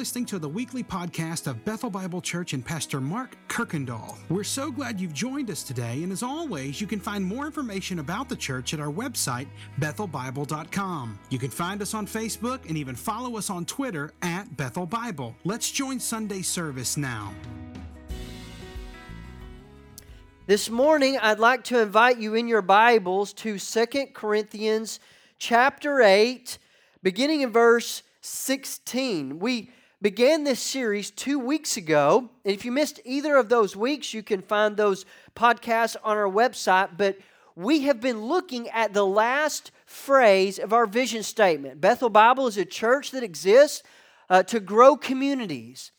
listening to the weekly podcast of Bethel Bible Church and Pastor Mark Kirkendall. We're so glad you've joined us today, and as always, you can find more information about the church at our website, bethelbible.com. You can find us on Facebook and even follow us on Twitter at Bethel Bible. Let's join Sunday service now. This morning, I'd like to invite you in your Bibles to Second Corinthians chapter 8, beginning in verse 16. We began this series two weeks ago. And if you missed either of those weeks, you can find those podcasts on our website. But we have been looking at the last phrase of our vision statement. Bethel Bible is a church that exists uh, to grow communities.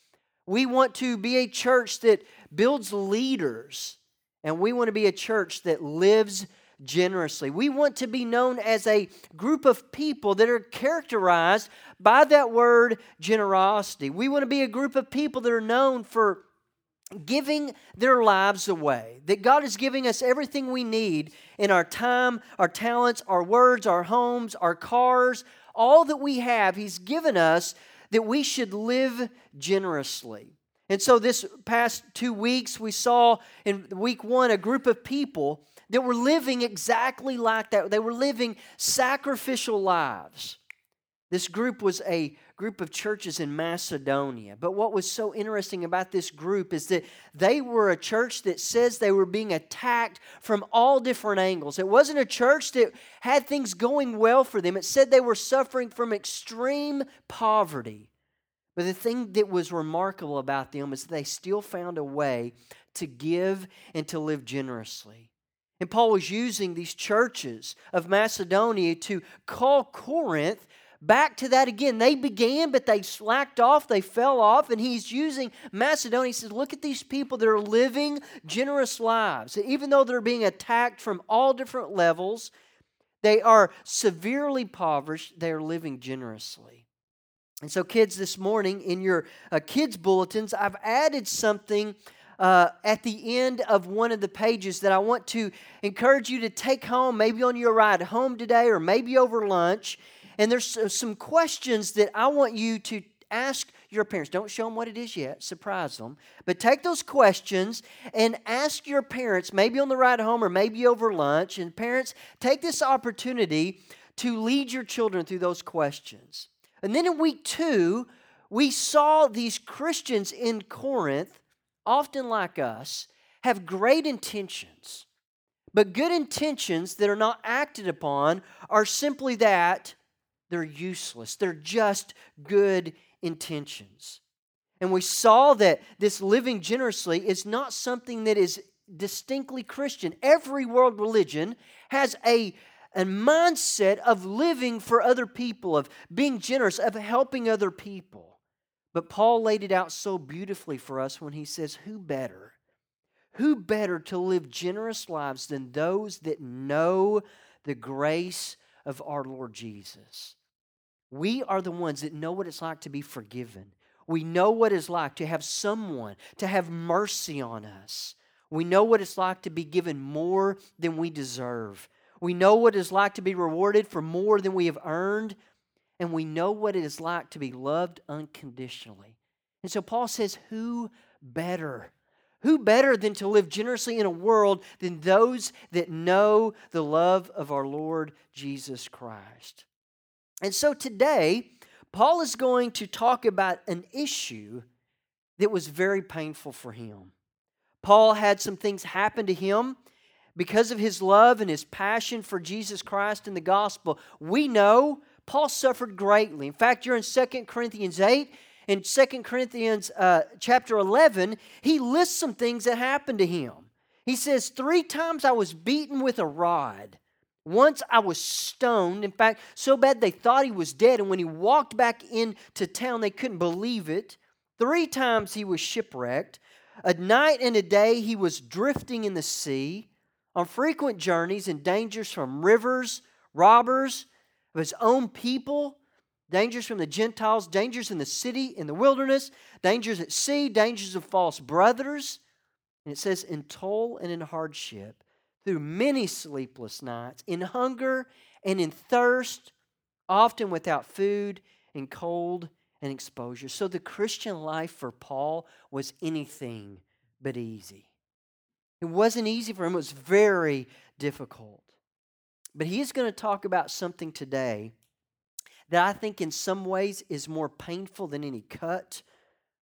We want to be a church that builds leaders, and we want to be a church that lives generously. We want to be known as a group of people that are characterized by that word generosity. We want to be a group of people that are known for giving their lives away. That God is giving us everything we need in our time, our talents, our words, our homes, our cars, all that we have, He's given us that we should live generously. And so, this past two weeks, we saw in week one a group of people that were living exactly like that. They were living sacrificial lives. This group was a group of churches in Macedonia. But what was so interesting about this group is that they were a church that says they were being attacked from all different angles. It wasn't a church that had things going well for them, it said they were suffering from extreme poverty. But the thing that was remarkable about them is they still found a way to give and to live generously. And Paul was using these churches of Macedonia to call Corinth back to that again. They began, but they slacked off, they fell off, and he's using Macedonia. He says, Look at these people that are living generous lives. Even though they're being attacked from all different levels, they are severely impoverished, they are living generously. And so, kids, this morning in your uh, kids' bulletins, I've added something uh, at the end of one of the pages that I want to encourage you to take home, maybe on your ride home today or maybe over lunch. And there's some questions that I want you to ask your parents. Don't show them what it is yet, surprise them. But take those questions and ask your parents, maybe on the ride home or maybe over lunch. And parents, take this opportunity to lead your children through those questions. And then in week two, we saw these Christians in Corinth often like us, have great intentions. But good intentions that are not acted upon are simply that they're useless. They're just good intentions. And we saw that this living generously is not something that is distinctly Christian. Every world religion has a, a mindset of living for other people, of being generous, of helping other people. But Paul laid it out so beautifully for us when he says, Who better? Who better to live generous lives than those that know the grace of our Lord Jesus? We are the ones that know what it's like to be forgiven. We know what it's like to have someone to have mercy on us. We know what it's like to be given more than we deserve. We know what it's like to be rewarded for more than we have earned and we know what it is like to be loved unconditionally. And so Paul says, Who better? Who better than to live generously in a world than those that know the love of our Lord Jesus Christ? And so today, Paul is going to talk about an issue that was very painful for him. Paul had some things happen to him because of his love and his passion for Jesus Christ and the gospel. We know Paul suffered greatly. In fact, you're in 2 Corinthians 8. and 2 Corinthians uh, chapter 11, he lists some things that happened to him. He says, Three times I was beaten with a rod. Once I was stoned. In fact, so bad they thought he was dead. And when he walked back into town, they couldn't believe it. Three times he was shipwrecked. A night and a day he was drifting in the sea on frequent journeys and dangers from rivers, robbers, of his own people, dangers from the Gentiles, dangers in the city, in the wilderness, dangers at sea, dangers of false brothers. And it says, in toil and in hardship, through many sleepless nights, in hunger and in thirst, often without food, and cold and exposure. So the Christian life for Paul was anything but easy. It wasn't easy for him, it was very difficult. But he's going to talk about something today that I think in some ways is more painful than any cut,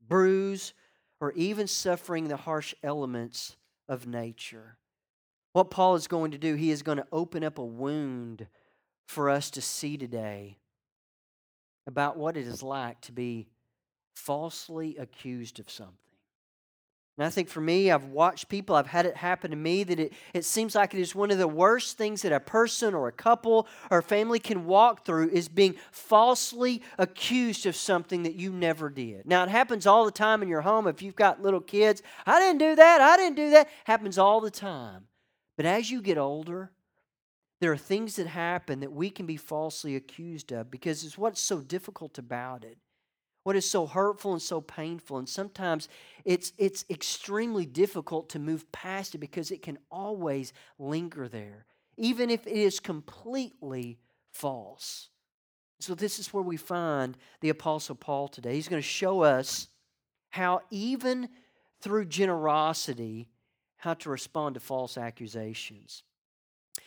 bruise, or even suffering the harsh elements of nature. What Paul is going to do, he is going to open up a wound for us to see today about what it is like to be falsely accused of something. And I think for me, I've watched people, I've had it happen to me that it, it seems like it is one of the worst things that a person or a couple or a family can walk through is being falsely accused of something that you never did. Now, it happens all the time in your home if you've got little kids. I didn't do that, I didn't do that. happens all the time. But as you get older, there are things that happen that we can be falsely accused of because it's what's so difficult about it what is so hurtful and so painful. And sometimes it's it's extremely difficult to move past it because it can always linger there even if it is completely false. So this is where we find the apostle paul today. He's going to show us how even through generosity how to respond to false accusations.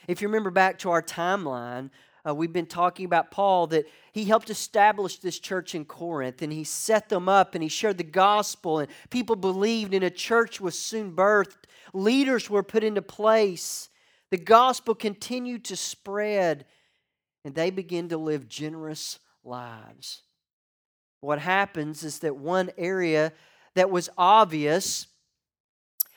If you remember back to our timeline uh, we've been talking about Paul that he helped establish this church in Corinth and he set them up and he shared the gospel and people believed and a church was soon birthed. Leaders were put into place. The gospel continued to spread and they began to live generous lives. What happens is that one area that was obvious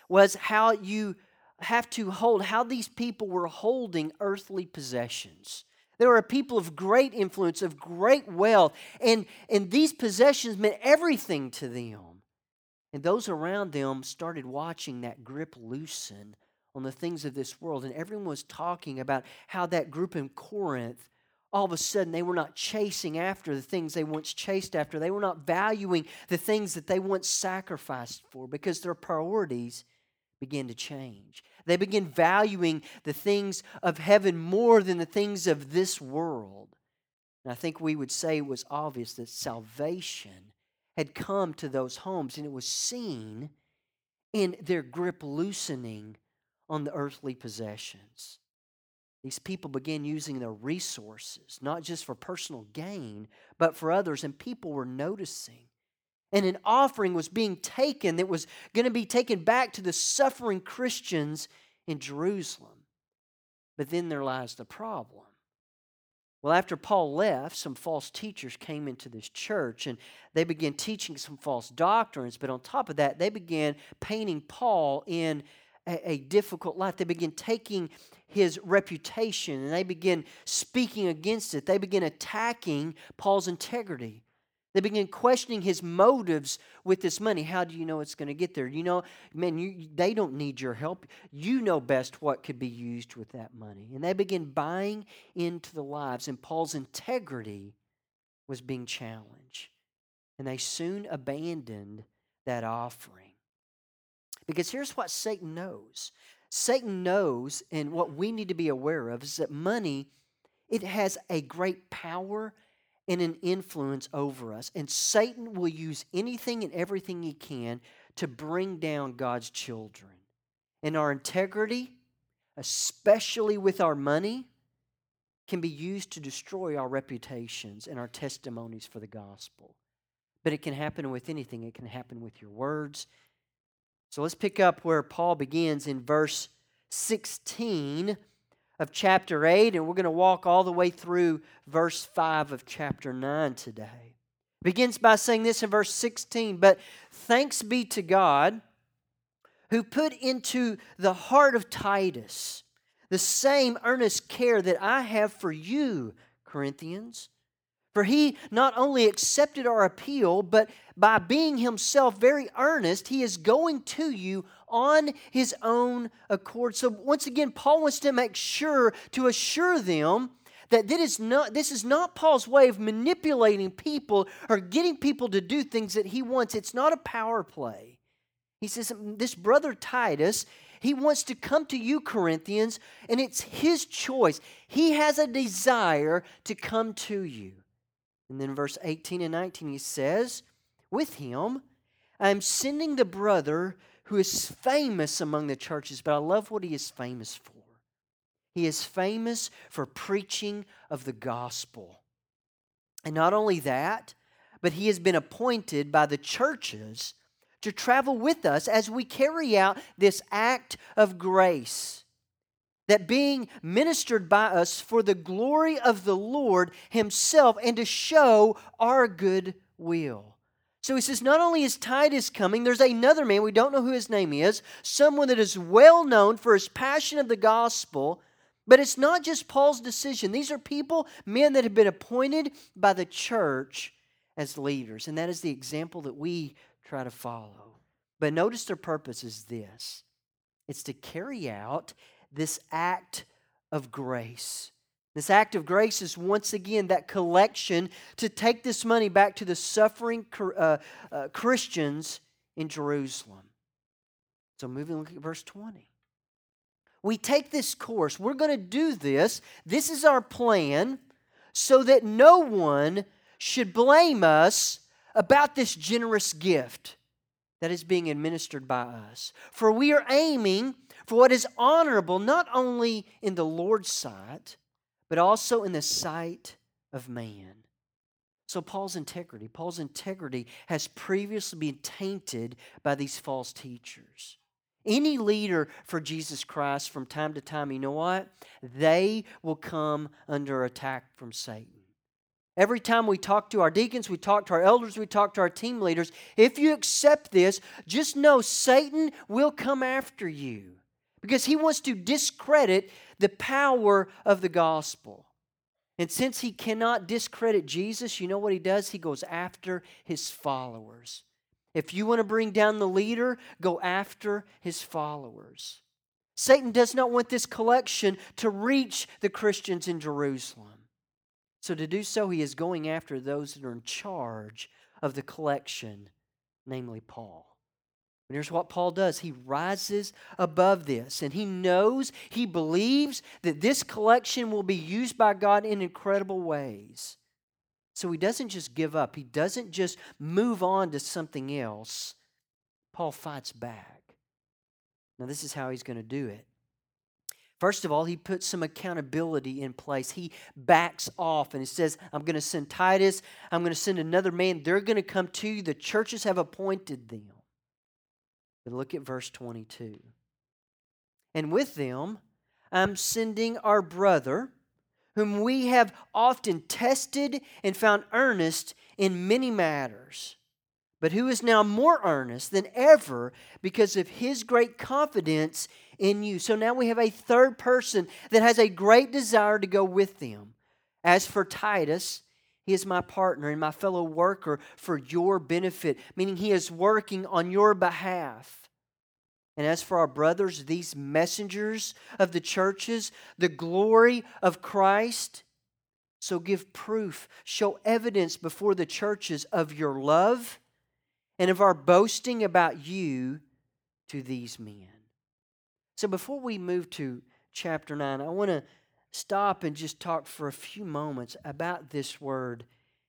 was how you have to hold, how these people were holding earthly possessions. They were a people of great influence, of great wealth, and, and these possessions meant everything to them. And those around them started watching that grip loosen on the things of this world. And everyone was talking about how that group in Corinth, all of a sudden, they were not chasing after the things they once chased after. They were not valuing the things that they once sacrificed for because their priorities began to change. They begin valuing the things of heaven more than the things of this world. And I think we would say it was obvious that salvation had come to those homes and it was seen in their grip loosening on the earthly possessions. These people began using their resources, not just for personal gain, but for others, and people were noticing and an offering was being taken that was going to be taken back to the suffering Christians in Jerusalem. But then there lies the problem. Well, after Paul left, some false teachers came into this church and they began teaching some false doctrines. But on top of that, they began painting Paul in a, a difficult light. They began taking his reputation and they began speaking against it. They began attacking Paul's integrity. They begin questioning his motives with this money. How do you know it's going to get there? You know, man, you, they don't need your help. You know best what could be used with that money. And they begin buying into the lives, and Paul's integrity was being challenged. And they soon abandoned that offering. Because here's what Satan knows Satan knows, and what we need to be aware of is that money, it has a great power and an influence over us. And Satan will use anything and everything he can to bring down God's children. And our integrity, especially with our money, can be used to destroy our reputations and our testimonies for the gospel. But it can happen with anything, it can happen with your words. So let's pick up where Paul begins in verse 16 of chapter 8, and we're going to walk all the way through verse 5 of chapter 9 today. begins by saying this in verse 16 But thanks be to God who put into the heart of Titus the same earnest care that I have for you, Corinthians. For he not only accepted our appeal, but by being himself very earnest, he is going to you on his own accord. So, once again, Paul wants to make sure to assure them that this is not, this is not Paul's way of manipulating people or getting people to do things that he wants. It's not a power play. He says, mm, This brother Titus, he wants to come to you, Corinthians, and it's his choice. He has a desire to come to you. And then verse 18 and 19, he says, With him, I am sending the brother who is famous among the churches, but I love what he is famous for. He is famous for preaching of the gospel. And not only that, but he has been appointed by the churches to travel with us as we carry out this act of grace. That being ministered by us for the glory of the Lord Himself and to show our good will. So he says, not only is Titus coming, there's another man, we don't know who his name is, someone that is well known for his passion of the gospel. But it's not just Paul's decision. These are people, men that have been appointed by the church as leaders. And that is the example that we try to follow. But notice their purpose is this it's to carry out this act of grace. This act of grace is once again that collection to take this money back to the suffering uh, uh, Christians in Jerusalem. So, moving, look at verse 20. We take this course, we're going to do this. This is our plan so that no one should blame us about this generous gift that is being administered by us. For we are aiming for what is honorable not only in the Lord's sight, but also in the sight of man. So, Paul's integrity, Paul's integrity has previously been tainted by these false teachers. Any leader for Jesus Christ from time to time, you know what? They will come under attack from Satan. Every time we talk to our deacons, we talk to our elders, we talk to our team leaders, if you accept this, just know Satan will come after you because he wants to discredit the power of the gospel. And since he cannot discredit Jesus, you know what he does? He goes after his followers. If you want to bring down the leader, go after his followers. Satan does not want this collection to reach the Christians in Jerusalem. So, to do so, he is going after those that are in charge of the collection, namely Paul. And here's what Paul does he rises above this, and he knows, he believes that this collection will be used by God in incredible ways. So he doesn't just give up, he doesn't just move on to something else. Paul fights back. Now, this is how he's going to do it. First of all, he puts some accountability in place. He backs off and he says, I'm going to send Titus, I'm going to send another man. They're going to come to you. The churches have appointed them. But look at verse 22. And with them, I'm sending our brother, whom we have often tested and found earnest in many matters, but who is now more earnest than ever because of his great confidence in you. So now we have a third person that has a great desire to go with them. As for Titus, he is my partner and my fellow worker for your benefit, meaning he is working on your behalf. And as for our brothers, these messengers of the churches, the glory of Christ, so give proof, show evidence before the churches of your love and of our boasting about you to these men. So before we move to chapter 9, I want to stop and just talk for a few moments about this word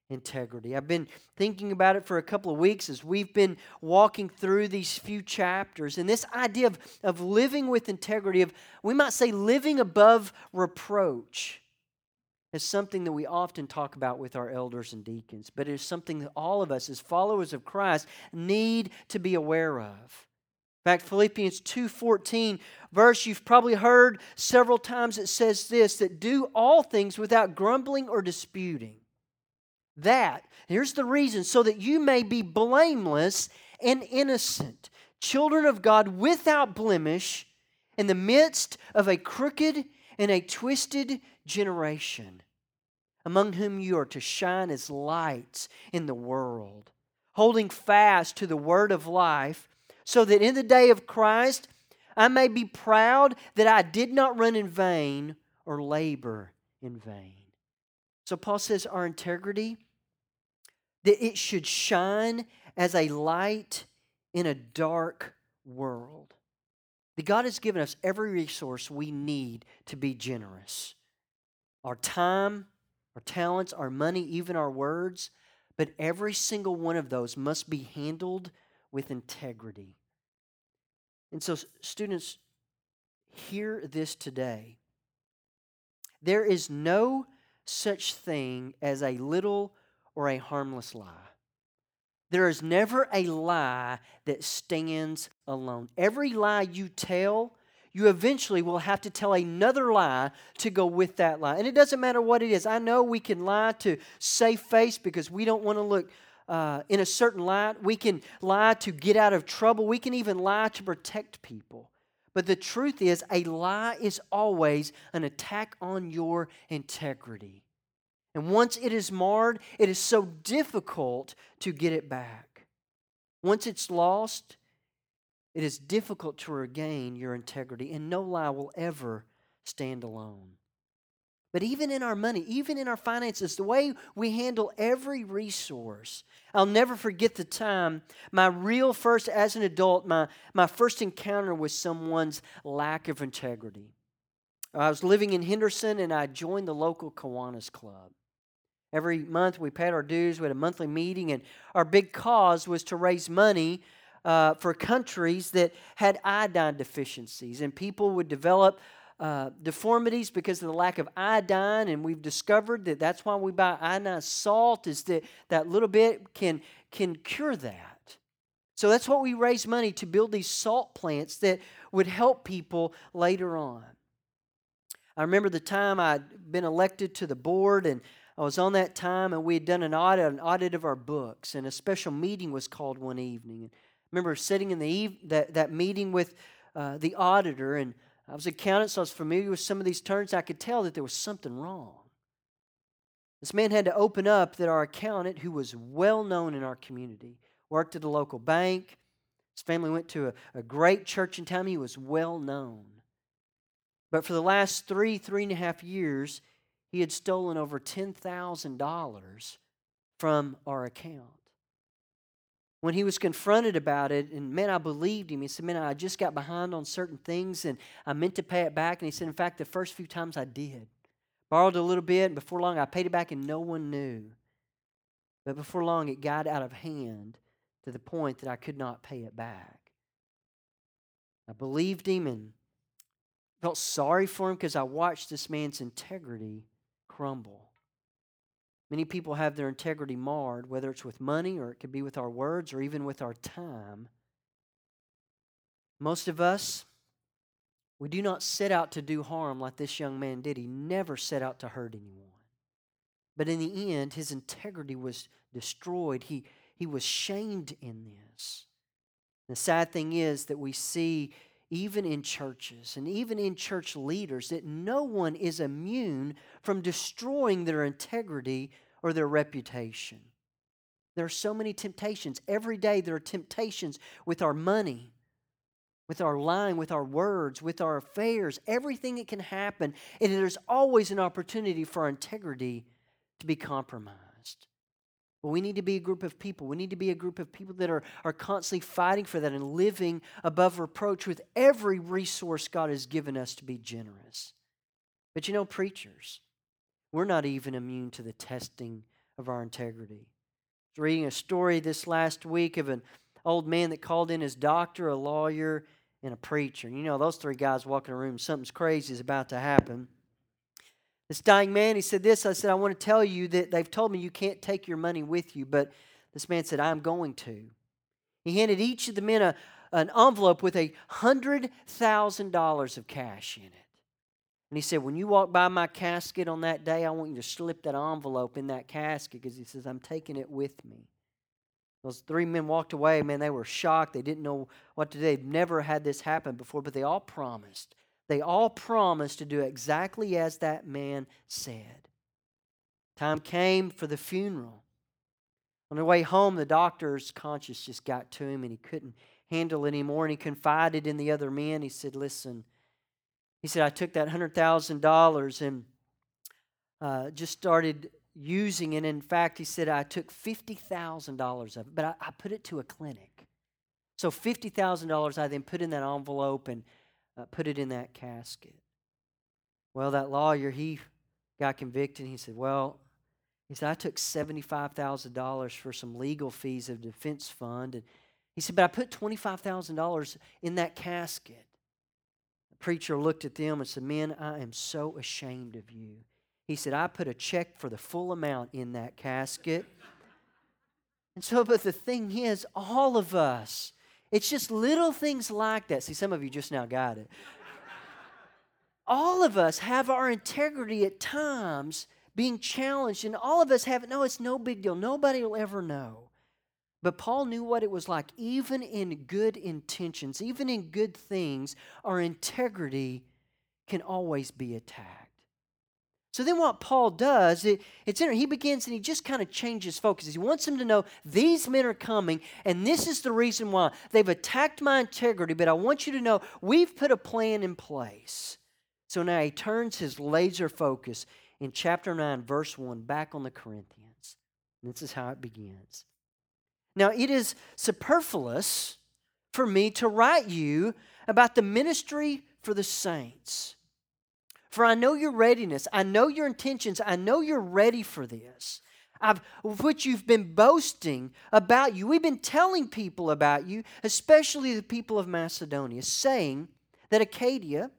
integrity. I've been thinking about it for a couple of weeks as we've been walking through these few chapters. And this idea of, of living with integrity, of we might say living above reproach, is something that we often talk about with our elders and deacons, but it is something that all of us as followers of Christ need to be aware of. In fact, Philippians 2:14 verse you've probably heard several times it says this that do all things without grumbling or disputing. That, here's the reason, so that you may be blameless and innocent, children of God without blemish in the midst of a crooked and a twisted generation, among whom you are to shine as lights in the world, holding fast to the word of life so that in the day of Christ I may be proud that I did not run in vain or labor in vain. So Paul says our integrity that it should shine as a light in a dark world. That God has given us every resource we need to be generous. Our time, our talents, our money, even our words. But every single one of those must be handled with integrity. And so, students, hear this today. There is no such thing as a little or a harmless lie. There is never a lie that stands alone. Every lie you tell, you eventually will have to tell another lie to go with that lie. And it doesn't matter what it is. I know we can lie to save face because we don't want to look uh, in a certain light. We can lie to get out of trouble. We can even lie to protect people. But the truth is, a lie is always an attack on your integrity. And once it is marred, it is so difficult to get it back. Once it's lost, it is difficult to regain your integrity, and no lie will ever stand alone. But even in our money, even in our finances, the way we handle every resource, I'll never forget the time, my real first, as an adult, my, my first encounter with someone's lack of integrity. I was living in Henderson and I joined the local Kiwanis Club. Every month we paid our dues, we had a monthly meeting, and our big cause was to raise money uh, for countries that had iodine deficiencies. And people would develop uh, deformities because of the lack of iodine, and we've discovered that that's why we buy iodine salt, is that that little bit can, can cure that. So that's what we raise money to build these salt plants that would help people later on. I remember the time I'd been elected to the board, and I was on that time, and we had done an audit, an audit of our books, and a special meeting was called one evening. I remember sitting in the eve- that, that meeting with uh, the auditor, and I was an accountant, so I was familiar with some of these terms. I could tell that there was something wrong. This man had to open up that our accountant, who was well known in our community, worked at a local bank. His family went to a, a great church in town. He was well known. But for the last three, three and a half years, he had stolen over $10,000 from our account. When he was confronted about it, and man, I believed him. He said, Man, I just got behind on certain things and I meant to pay it back. And he said, In fact, the first few times I did. Borrowed a little bit, and before long I paid it back and no one knew. But before long it got out of hand to the point that I could not pay it back. I believed him and felt sorry for him because I watched this man's integrity crumble. Many people have their integrity marred, whether it's with money or it could be with our words or even with our time. Most of us, we do not set out to do harm like this young man did. He never set out to hurt anyone. But in the end, his integrity was destroyed. He, he was shamed in this. The sad thing is that we see even in churches and even in church leaders, that no one is immune from destroying their integrity or their reputation. There are so many temptations. Every day there are temptations with our money, with our lying, with our words, with our affairs, everything that can happen. And there's always an opportunity for integrity to be compromised. We need to be a group of people. We need to be a group of people that are, are constantly fighting for that and living above reproach with every resource God has given us to be generous. But you know, preachers, we're not even immune to the testing of our integrity. Reading a story this last week of an old man that called in his doctor, a lawyer, and a preacher. You know, those three guys walk in a room, something's crazy is about to happen. This dying man, he said this. I said, I want to tell you that they've told me you can't take your money with you, but this man said, I'm going to. He handed each of the men a, an envelope with a $100,000 of cash in it. And he said, When you walk by my casket on that day, I want you to slip that envelope in that casket because he says, I'm taking it with me. Those three men walked away. Man, they were shocked. They didn't know what to do. They'd never had this happen before, but they all promised they all promised to do exactly as that man said. Time came for the funeral. On the way home, the doctor's conscience just got to him and he couldn't handle it anymore. And he confided in the other men. He said, Listen, he said, I took that $100,000 and uh, just started using it. In fact, he said, I took $50,000 of it, but I, I put it to a clinic. So $50,000 I then put in that envelope and uh, put it in that casket. Well, that lawyer, he got convicted. He said, Well, He said, I took $75,000 for some legal fees of defense fund. And he said, but I put $25,000 in that casket. The preacher looked at them and said, Men, I am so ashamed of you. He said, I put a check for the full amount in that casket. And so, but the thing is, all of us, it's just little things like that. See, some of you just now got it. all of us have our integrity at times being challenged, and all of us have it. No, it's no big deal. Nobody will ever know. But Paul knew what it was like, even in good intentions, even in good things, our integrity can always be attacked. So then, what Paul does, it, it's interesting. He begins and he just kind of changes focus. He wants them to know these men are coming, and this is the reason why. They've attacked my integrity, but I want you to know we've put a plan in place. So now he turns his laser focus in chapter 9, verse 1, back on the Corinthians. And this is how it begins. Now, it is superfluous for me to write you about the ministry for the saints. For I know your readiness, I know your intentions, I know you're ready for this. I've, which you've been boasting about you. We've been telling people about you, especially the people of Macedonia, saying that Achaia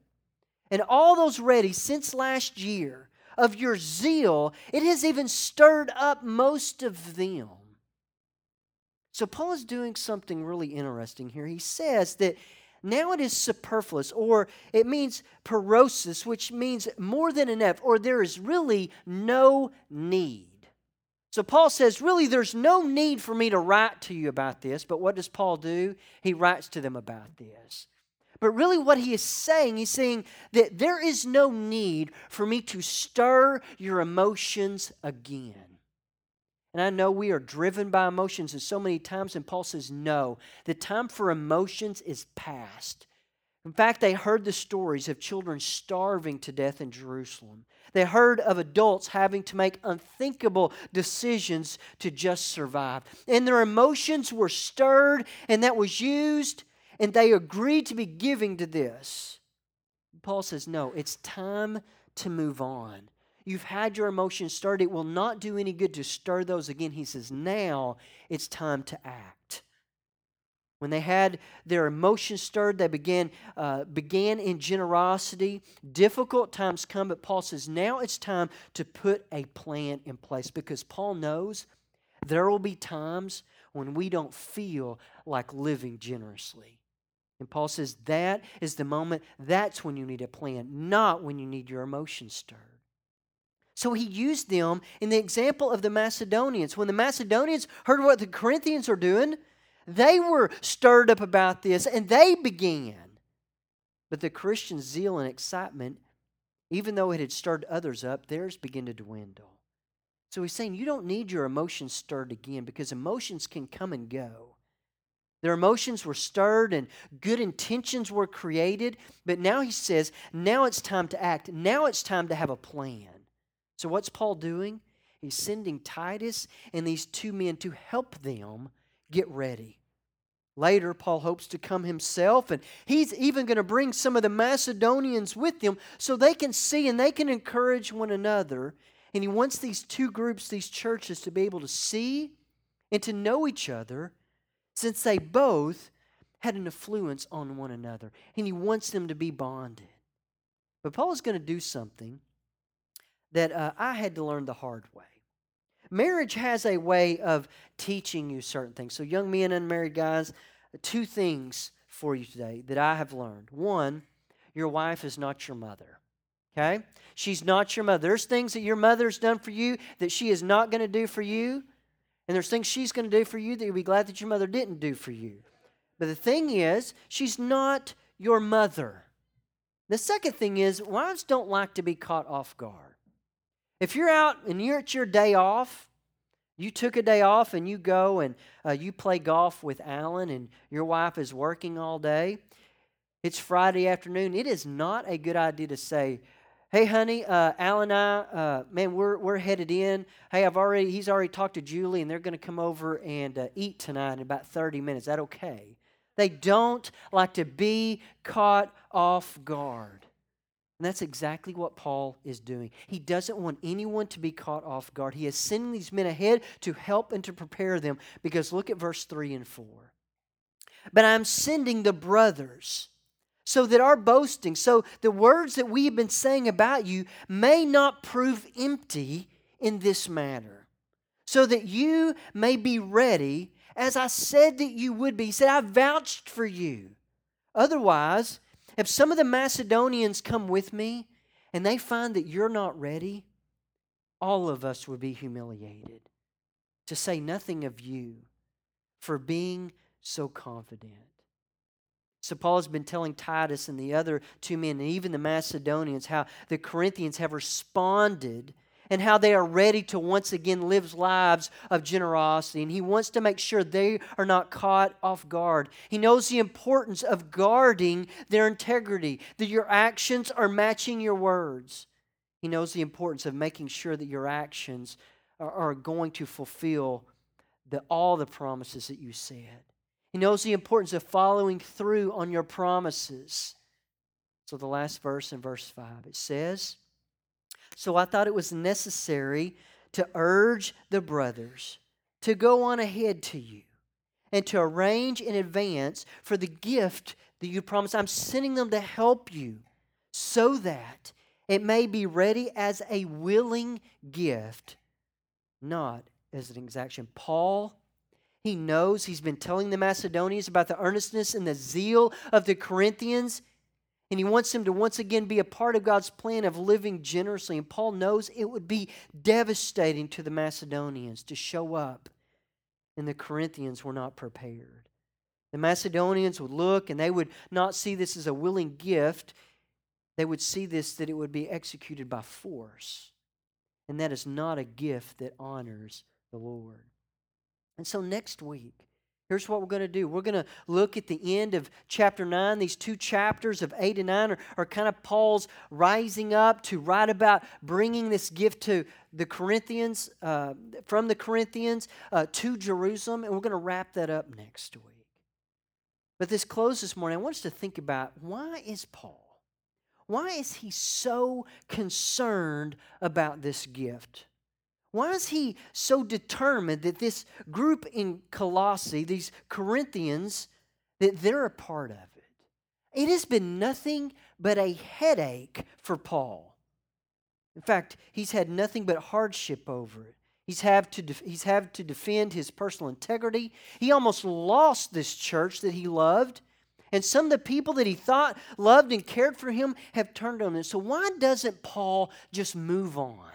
and all those ready since last year of your zeal, it has even stirred up most of them. So, Paul is doing something really interesting here. He says that now it is superfluous, or it means perissos, which means more than enough, or there is really no need. So Paul says, really, there's no need for me to write to you about this. But what does Paul do? He writes to them about this. But really, what he is saying, he's saying that there is no need for me to stir your emotions again. And I know we are driven by emotions and so many times, and Paul says, no, the time for emotions is past. In fact, they heard the stories of children starving to death in Jerusalem. They heard of adults having to make unthinkable decisions to just survive. And their emotions were stirred, and that was used and they agreed to be giving to this. Paul says, No, it's time to move on. You've had your emotions stirred. It will not do any good to stir those again. He says, Now it's time to act. When they had their emotions stirred, they began, uh, began in generosity. Difficult times come, but Paul says, Now it's time to put a plan in place because Paul knows there will be times when we don't feel like living generously. And Paul says that is the moment, that's when you need a plan, not when you need your emotions stirred. So he used them in the example of the Macedonians. When the Macedonians heard what the Corinthians are doing, they were stirred up about this and they began. But the Christian zeal and excitement, even though it had stirred others up, theirs began to dwindle. So he's saying you don't need your emotions stirred again because emotions can come and go. Their emotions were stirred and good intentions were created. But now he says, now it's time to act. Now it's time to have a plan. So, what's Paul doing? He's sending Titus and these two men to help them get ready. Later, Paul hopes to come himself, and he's even going to bring some of the Macedonians with him so they can see and they can encourage one another. And he wants these two groups, these churches, to be able to see and to know each other since they both had an influence on one another. And he wants them to be bonded. But Paul is going to do something that uh, I had to learn the hard way. Marriage has a way of teaching you certain things. So, young men, and unmarried guys, two things for you today that I have learned. One, your wife is not your mother. Okay? She's not your mother. There's things that your mother's done for you that she is not going to do for you. And there's things she's going to do for you that you'll be glad that your mother didn't do for you. But the thing is, she's not your mother. The second thing is, wives don't like to be caught off guard. If you're out and you're at your day off, you took a day off and you go and uh, you play golf with Alan and your wife is working all day, it's Friday afternoon. It is not a good idea to say, Hey, honey, uh, and I, uh, man, we're, we're headed in. Hey, I've already, he's already talked to Julie, and they're going to come over and uh, eat tonight in about 30 minutes. Is that okay? They don't like to be caught off guard. And that's exactly what Paul is doing. He doesn't want anyone to be caught off guard. He is sending these men ahead to help and to prepare them. Because look at verse 3 and 4. But I'm sending the brothers so that our boasting, so the words that we have been saying about you may not prove empty in this matter, so that you may be ready as I said that you would be. He said, I vouched for you. Otherwise, if some of the Macedonians come with me and they find that you're not ready, all of us would be humiliated, to say nothing of you for being so confident. So, Paul has been telling Titus and the other two men, and even the Macedonians, how the Corinthians have responded and how they are ready to once again live lives of generosity. And he wants to make sure they are not caught off guard. He knows the importance of guarding their integrity, that your actions are matching your words. He knows the importance of making sure that your actions are, are going to fulfill the, all the promises that you said. He knows the importance of following through on your promises. So, the last verse in verse 5 it says, so I thought it was necessary to urge the brothers to go on ahead to you and to arrange in advance for the gift that you promised. I'm sending them to help you so that it may be ready as a willing gift, not as an exaction. Paul, he knows he's been telling the Macedonians about the earnestness and the zeal of the Corinthians. And he wants them to once again be a part of God's plan of living generously. And Paul knows it would be devastating to the Macedonians to show up, and the Corinthians were not prepared. The Macedonians would look and they would not see this as a willing gift. They would see this that it would be executed by force. And that is not a gift that honors the Lord. And so next week, Here's what we're going to do. We're going to look at the end of chapter 9. These two chapters of 8 and 9 are, are kind of Paul's rising up to write about bringing this gift to the Corinthians, uh, from the Corinthians uh, to Jerusalem. And we're going to wrap that up next week. But this close this morning, I want us to think about why is Paul, why is he so concerned about this gift? Why is he so determined that this group in Colossae, these Corinthians, that they're a part of it? It has been nothing but a headache for Paul. In fact, he's had nothing but hardship over it. He's had, to he's had to defend his personal integrity. He almost lost this church that he loved. And some of the people that he thought loved and cared for him have turned on him. So, why doesn't Paul just move on?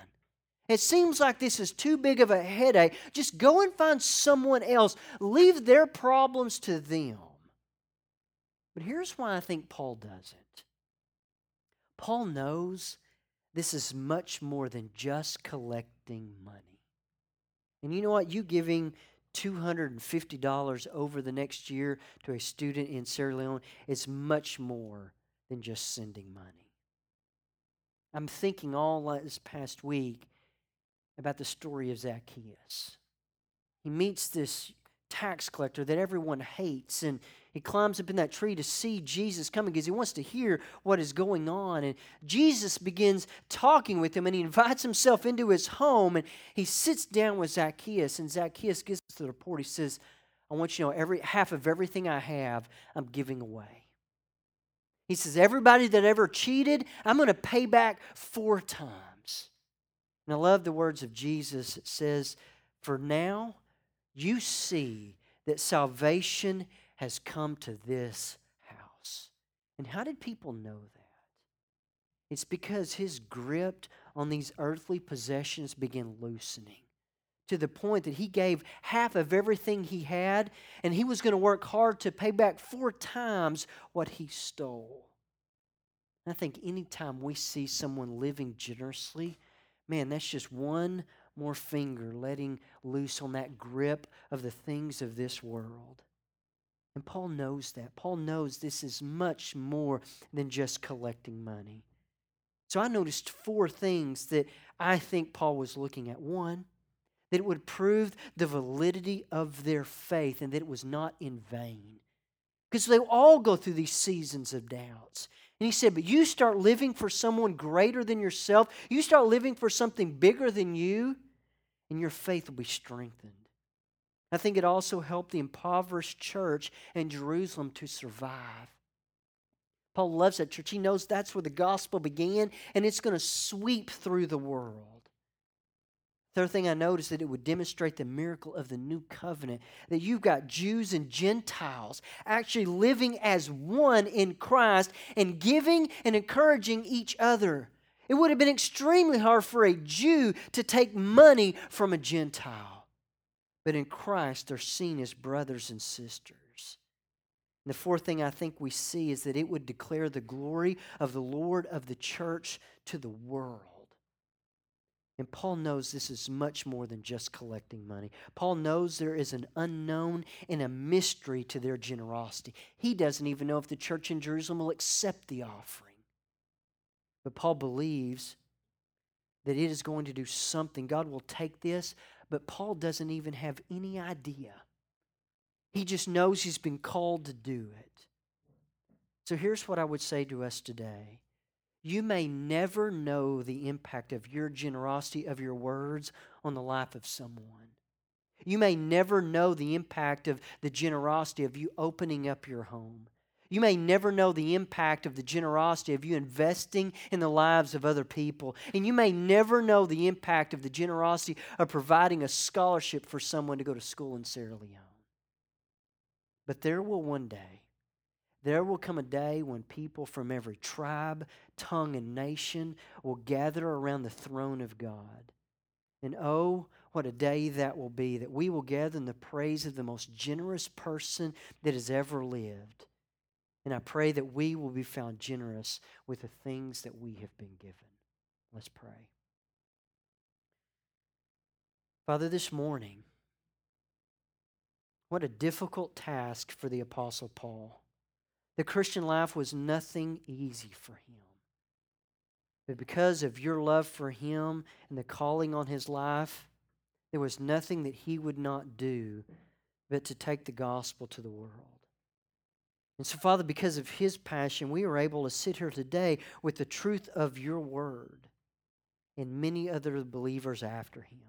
It seems like this is too big of a headache. Just go and find someone else. Leave their problems to them. But here's why I think Paul doesn't Paul knows this is much more than just collecting money. And you know what? You giving $250 over the next year to a student in Sierra Leone is much more than just sending money. I'm thinking all this past week about the story of Zacchaeus. He meets this tax collector that everyone hates, and he climbs up in that tree to see Jesus coming because he wants to hear what is going on. And Jesus begins talking with him, and he invites himself into his home, and he sits down with Zacchaeus, and Zacchaeus gives us the report. He says, I want you to know every half of everything I have, I'm giving away. He says, Everybody that ever cheated, I'm going to pay back four times. And I love the words of Jesus. It says, For now you see that salvation has come to this house. And how did people know that? It's because his grip on these earthly possessions began loosening to the point that he gave half of everything he had, and he was going to work hard to pay back four times what he stole. I think anytime we see someone living generously, man, that's just one more finger letting loose on that grip of the things of this world. And Paul knows that. Paul knows this is much more than just collecting money. So I noticed four things that I think Paul was looking at. One, that it would prove the validity of their faith and that it was not in vain. Because they all go through these seasons of doubts. And he said, But you start living for someone greater than yourself, you start living for something bigger than you, and your faith will be strengthened. I think it also helped the impoverished church in Jerusalem to survive. Paul loves that church. He knows that's where the gospel began, and it's going to sweep through the world. Third thing I noticed that it would demonstrate the miracle of the new covenant that you've got Jews and Gentiles actually living as one in Christ and giving and encouraging each other. It would have been extremely hard for a Jew to take money from a Gentile. But in Christ, they're seen as brothers and sisters. And the fourth thing I think we see is that it would declare the glory of the Lord of the church to the world. And Paul knows this is much more than just collecting money. Paul knows there is an unknown and a mystery to their generosity. He doesn't even know if the church in Jerusalem will accept the offering. But Paul believes that it is going to do something. God will take this, but Paul doesn't even have any idea. He just knows he's been called to do it. So here's what I would say to us today you may never know the impact of your generosity, of your words on the life of someone. You may never know the impact of the generosity of you opening up your home. You may never know the impact of the generosity of you investing in the lives of other people. And you may never know the impact of the generosity of providing a scholarship for someone to go to school in Sierra Leone. But there will one day there will come a day when people from every tribe, tongue, and nation will gather around the throne of God. And oh, what a day that will be that we will gather in the praise of the most generous person that has ever lived. And I pray that we will be found generous with the things that we have been given. Let's pray. Father, this morning, what a difficult task for the Apostle Paul. The Christian life was nothing easy for him. But because of your love for him and the calling on his life, there was nothing that he would not do but to take the gospel to the world. And so, Father, because of his passion, we are able to sit here today with the truth of your word and many other believers after him.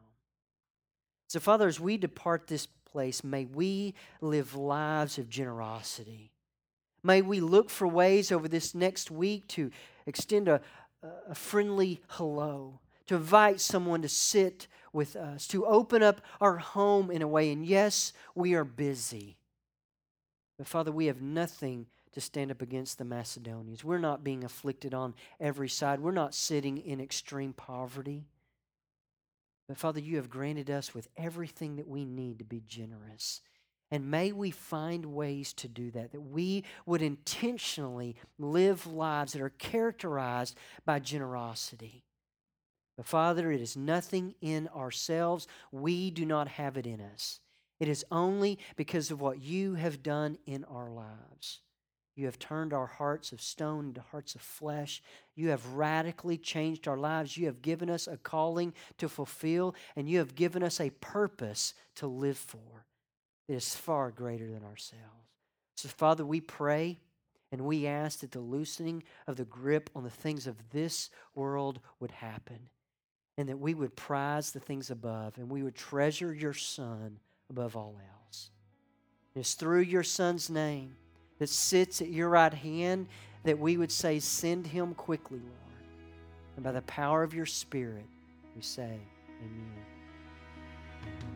So, Father, as we depart this place, may we live lives of generosity May we look for ways over this next week to extend a, a friendly hello, to invite someone to sit with us, to open up our home in a way. And yes, we are busy. But Father, we have nothing to stand up against the Macedonians. We're not being afflicted on every side, we're not sitting in extreme poverty. But Father, you have granted us with everything that we need to be generous. And may we find ways to do that, that we would intentionally live lives that are characterized by generosity. But Father, it is nothing in ourselves. We do not have it in us. It is only because of what you have done in our lives. You have turned our hearts of stone into hearts of flesh. You have radically changed our lives. You have given us a calling to fulfill, and you have given us a purpose to live for that is far greater than ourselves. So, Father, we pray and we ask that the loosening of the grip on the things of this world would happen and that we would prize the things above and we would treasure your Son above all else. It's through your Son's name that sits at your right hand that we would say, Send him quickly, Lord. And by the power of your Spirit, we say, Amen.